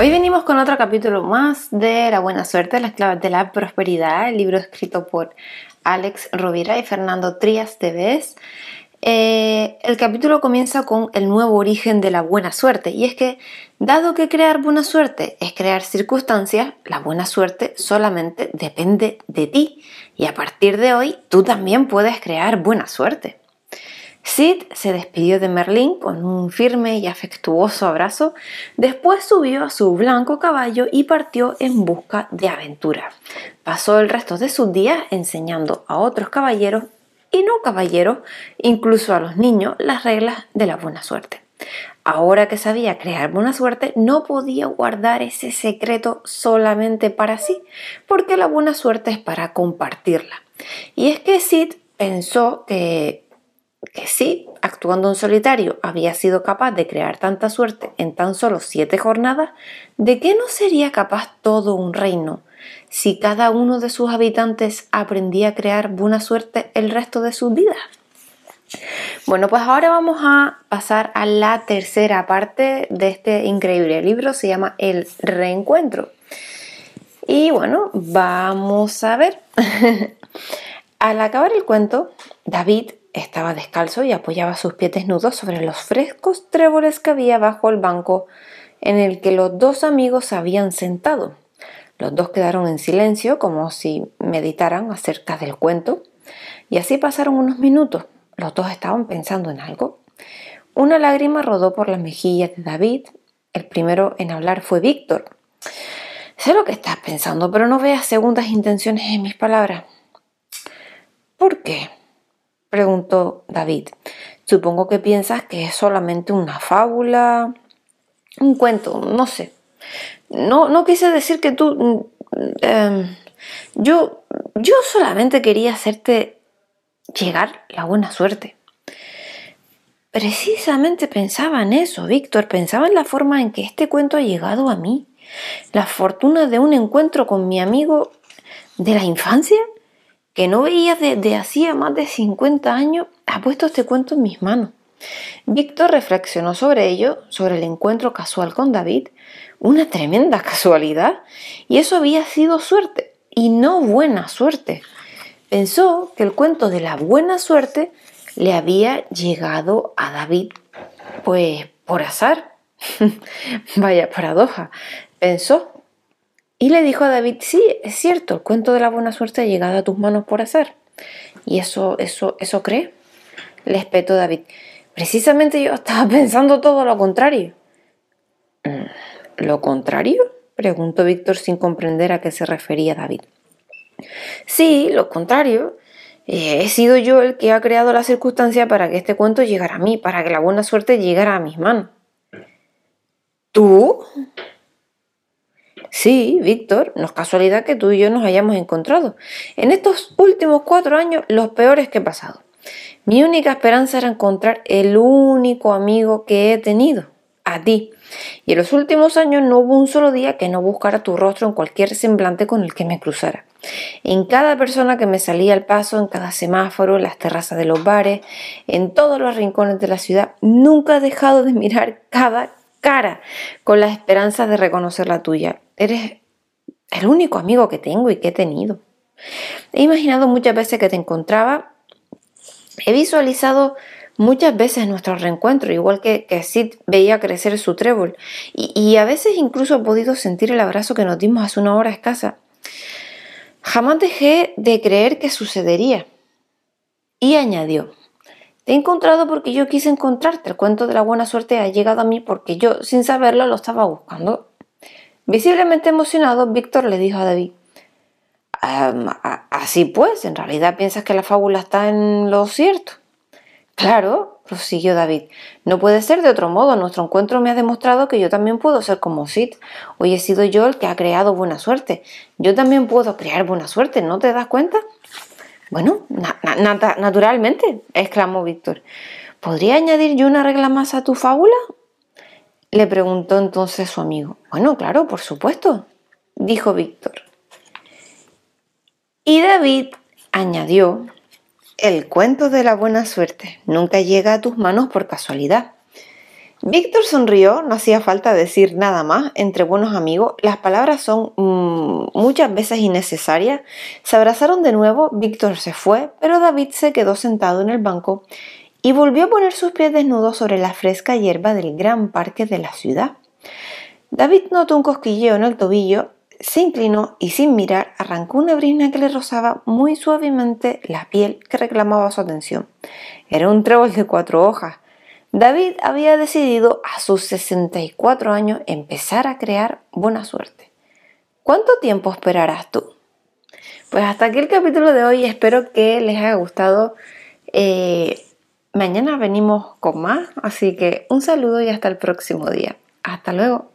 Hoy venimos con otro capítulo más de La Buena Suerte, las claves de la prosperidad, el libro escrito por Alex Rovira y Fernando Trías Tevez. Eh, el capítulo comienza con el nuevo origen de la buena suerte y es que, dado que crear buena suerte es crear circunstancias, la buena suerte solamente depende de ti y a partir de hoy tú también puedes crear buena suerte. Sid se despidió de Merlín con un firme y afectuoso abrazo, después subió a su blanco caballo y partió en busca de aventura. Pasó el resto de sus días enseñando a otros caballeros y no caballeros, incluso a los niños, las reglas de la buena suerte. Ahora que sabía crear buena suerte, no podía guardar ese secreto solamente para sí, porque la buena suerte es para compartirla. Y es que Sid pensó que que sí, actuando en solitario, había sido capaz de crear tanta suerte en tan solo siete jornadas, ¿de qué no sería capaz todo un reino si cada uno de sus habitantes aprendía a crear buena suerte el resto de sus vidas? Bueno, pues ahora vamos a pasar a la tercera parte de este increíble libro, se llama El Reencuentro. Y bueno, vamos a ver. Al acabar el cuento, David estaba descalzo y apoyaba sus pies desnudos sobre los frescos tréboles que había bajo el banco en el que los dos amigos habían sentado. Los dos quedaron en silencio como si meditaran acerca del cuento y así pasaron unos minutos. Los dos estaban pensando en algo. Una lágrima rodó por la mejilla de David. El primero en hablar fue Víctor. Sé lo que estás pensando, pero no veas segundas intenciones en mis palabras. ¿Por qué? Preguntó David. Supongo que piensas que es solamente una fábula, un cuento, no sé. No, no quise decir que tú... Mm, em, yo, yo solamente quería hacerte llegar la buena suerte. Precisamente pensaba en eso, Víctor, pensaba en la forma en que este cuento ha llegado a mí, la fortuna de un encuentro con mi amigo de la infancia que no veía desde hacía más de 50 años, ha puesto este cuento en mis manos. Víctor reflexionó sobre ello, sobre el encuentro casual con David, una tremenda casualidad, y eso había sido suerte, y no buena suerte. Pensó que el cuento de la buena suerte le había llegado a David, pues por azar. Vaya paradoja, pensó, y le dijo a David, sí, es cierto, el cuento de la buena suerte ha llegado a tus manos por hacer. ¿Y eso, eso, eso cree? Le espetó David. Precisamente yo estaba pensando todo lo contrario. Mm, ¿Lo contrario? preguntó Víctor sin comprender a qué se refería David. Sí, lo contrario. Eh, he sido yo el que ha creado la circunstancia para que este cuento llegara a mí, para que la buena suerte llegara a mis manos. ¿Tú? Sí, Víctor, no es casualidad que tú y yo nos hayamos encontrado. En estos últimos cuatro años, los peores que he pasado. Mi única esperanza era encontrar el único amigo que he tenido, a ti. Y en los últimos años no hubo un solo día que no buscara tu rostro en cualquier semblante con el que me cruzara. En cada persona que me salía al paso, en cada semáforo, en las terrazas de los bares, en todos los rincones de la ciudad, nunca he dejado de mirar cada cara con la esperanza de reconocer la tuya. Eres el único amigo que tengo y que he tenido. He imaginado muchas veces que te encontraba. He visualizado muchas veces nuestro reencuentro, igual que, que Sid veía crecer su trébol. Y, y a veces incluso he podido sentir el abrazo que nos dimos hace una hora escasa. Jamás dejé de creer que sucedería. Y añadió, te he encontrado porque yo quise encontrarte. El cuento de la buena suerte ha llegado a mí porque yo, sin saberlo, lo estaba buscando. Visiblemente emocionado, Víctor le dijo a David, así pues, en realidad piensas que la fábula está en lo cierto. Claro, prosiguió David, no puede ser de otro modo. Nuestro encuentro me ha demostrado que yo también puedo ser como Sid. Hoy he sido yo el que ha creado buena suerte. Yo también puedo crear buena suerte, ¿no te das cuenta? Bueno, naturalmente, exclamó Víctor. ¿Podría añadir yo una regla más a tu fábula? Le preguntó entonces su amigo. Bueno, claro, por supuesto, dijo Víctor. Y David añadió, el cuento de la buena suerte nunca llega a tus manos por casualidad. Víctor sonrió, no hacía falta decir nada más, entre buenos amigos, las palabras son mm, muchas veces innecesarias. Se abrazaron de nuevo, Víctor se fue, pero David se quedó sentado en el banco y volvió a poner sus pies desnudos sobre la fresca hierba del gran parque de la ciudad. David notó un cosquilleo en el tobillo, se inclinó y sin mirar arrancó una brisna que le rozaba muy suavemente la piel que reclamaba su atención. Era un trébol de cuatro hojas. David había decidido a sus 64 años empezar a crear buena suerte. ¿Cuánto tiempo esperarás tú? Pues hasta aquí el capítulo de hoy. Espero que les haya gustado. Eh, mañana venimos con más, así que un saludo y hasta el próximo día. Hasta luego.